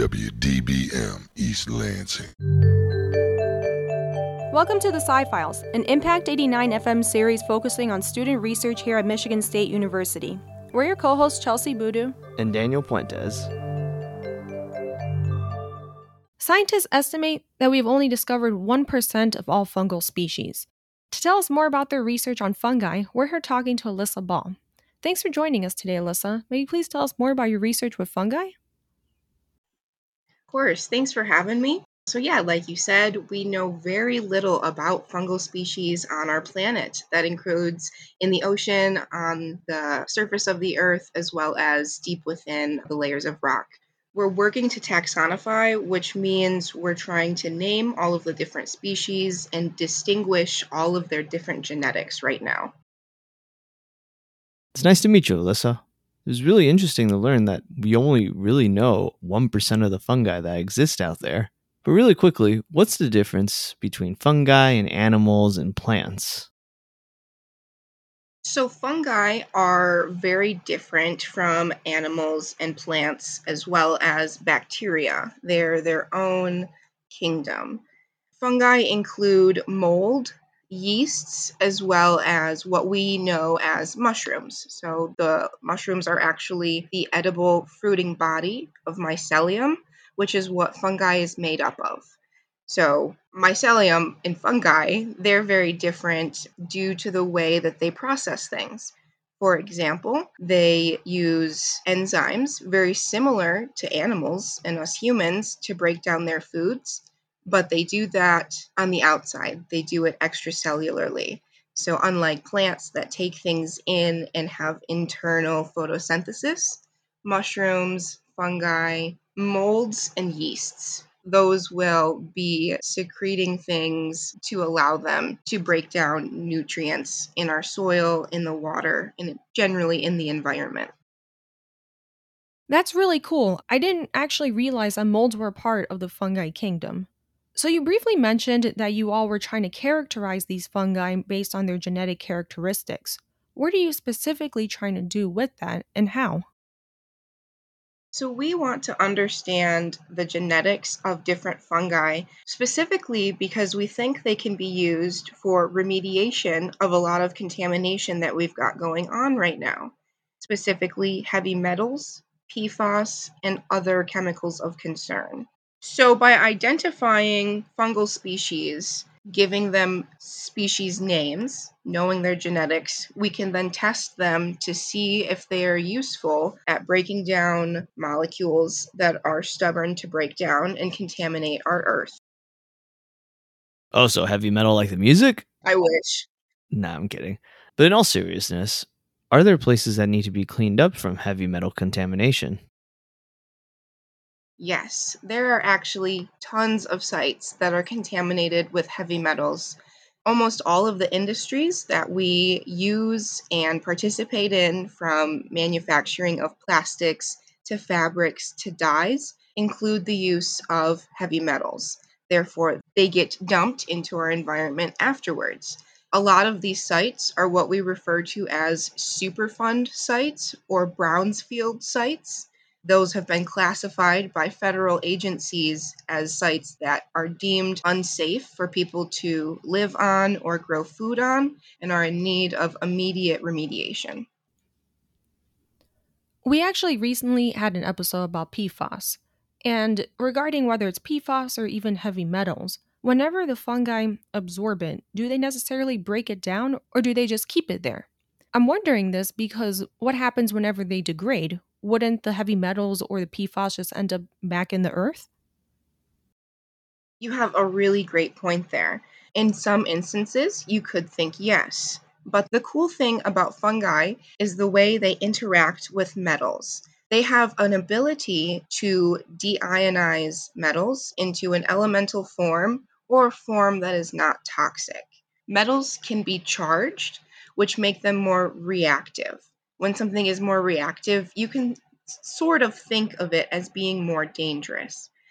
WDBM East Lansing. Welcome to the Sci Files, an Impact 89 FM series focusing on student research here at Michigan State University. We're your co hosts, Chelsea Boodoo and Daniel Puentes. Scientists estimate that we've only discovered 1% of all fungal species. To tell us more about their research on fungi, we're here talking to Alissa Ball. Thanks for joining us today, Alissa. May you please tell us more about your research with fungi? Course. Thanks for having me. So, yeah, like you said, we know very little about fungal species on our planet. That includes in the ocean, on the surface of the earth, as well as deep within the layers of rock. We're working to taxonify, which means we're trying to name all of the different species and distinguish all of their different genetics right now. It's nice to meet you, Alissa. It was really interesting to learn that we only really know 1% of the fungi that exist out there. But really quickly, what's the difference between fungi and animals and plants? So, fungi are very different from animals and plants as well as bacteria. They're their own kingdom. Fungi include mold, yeasts as well as what we know as mushrooms. So the mushrooms are actually the edible fruiting body of mycelium, which is what fungi is made up of. So mycelium and fungi, they're very different due to the way that they process things. For example, they use enzymes very similar to animals and us humans to break down their foods but they do that on the outside. They do it extracellularly. So, unlike plants that take things in and have internal photosynthesis, mushrooms, fungi, molds, and yeasts, those will be secreting things to allow them to break down nutrients in our soil, in the water, and generally in the environment. That's really cool. I didn't actually realize that molds were part of the fungi kingdom. So, you briefly mentioned that you all were trying to characterize these fungi based on their genetic characteristics. What are you specifically trying to do with that and how? So, we want to understand the genetics of different fungi, specifically because we think they can be used for remediation of a lot of contamination that we've got going on right now, specifically heavy metals, PFAS, and other chemicals of concern. So, by identifying fungal species, giving them species names, knowing their genetics, we can then test them to see if they are useful at breaking down molecules that are stubborn to break down and contaminate our Earth. Oh, so heavy metal like the music? I wish. Nah, I'm kidding. But in all seriousness, are there places that need to be cleaned up from heavy metal contamination? Yes, there are actually tons of sites that are contaminated with heavy metals. Almost all of the industries that we use and participate in, from manufacturing of plastics to fabrics to dyes, include the use of heavy metals. Therefore, they get dumped into our environment afterwards. A lot of these sites are what we refer to as Superfund sites or Brownfield sites. Those have been classified by federal agencies as sites that are deemed unsafe for people to live on or grow food on and are in need of immediate remediation. We actually recently had an episode about PFAS. And regarding whether it's PFAS or even heavy metals, whenever the fungi absorb it, do they necessarily break it down or do they just keep it there? I'm wondering this because what happens whenever they degrade? wouldn't the heavy metals or the PFAS just end up back in the earth? You have a really great point there. In some instances, you could think yes. But the cool thing about fungi is the way they interact with metals. They have an ability to deionize metals into an elemental form or a form that is not toxic. Metals can be charged, which make them more reactive when something is more reactive, you can sort of think of it as being more dangerous.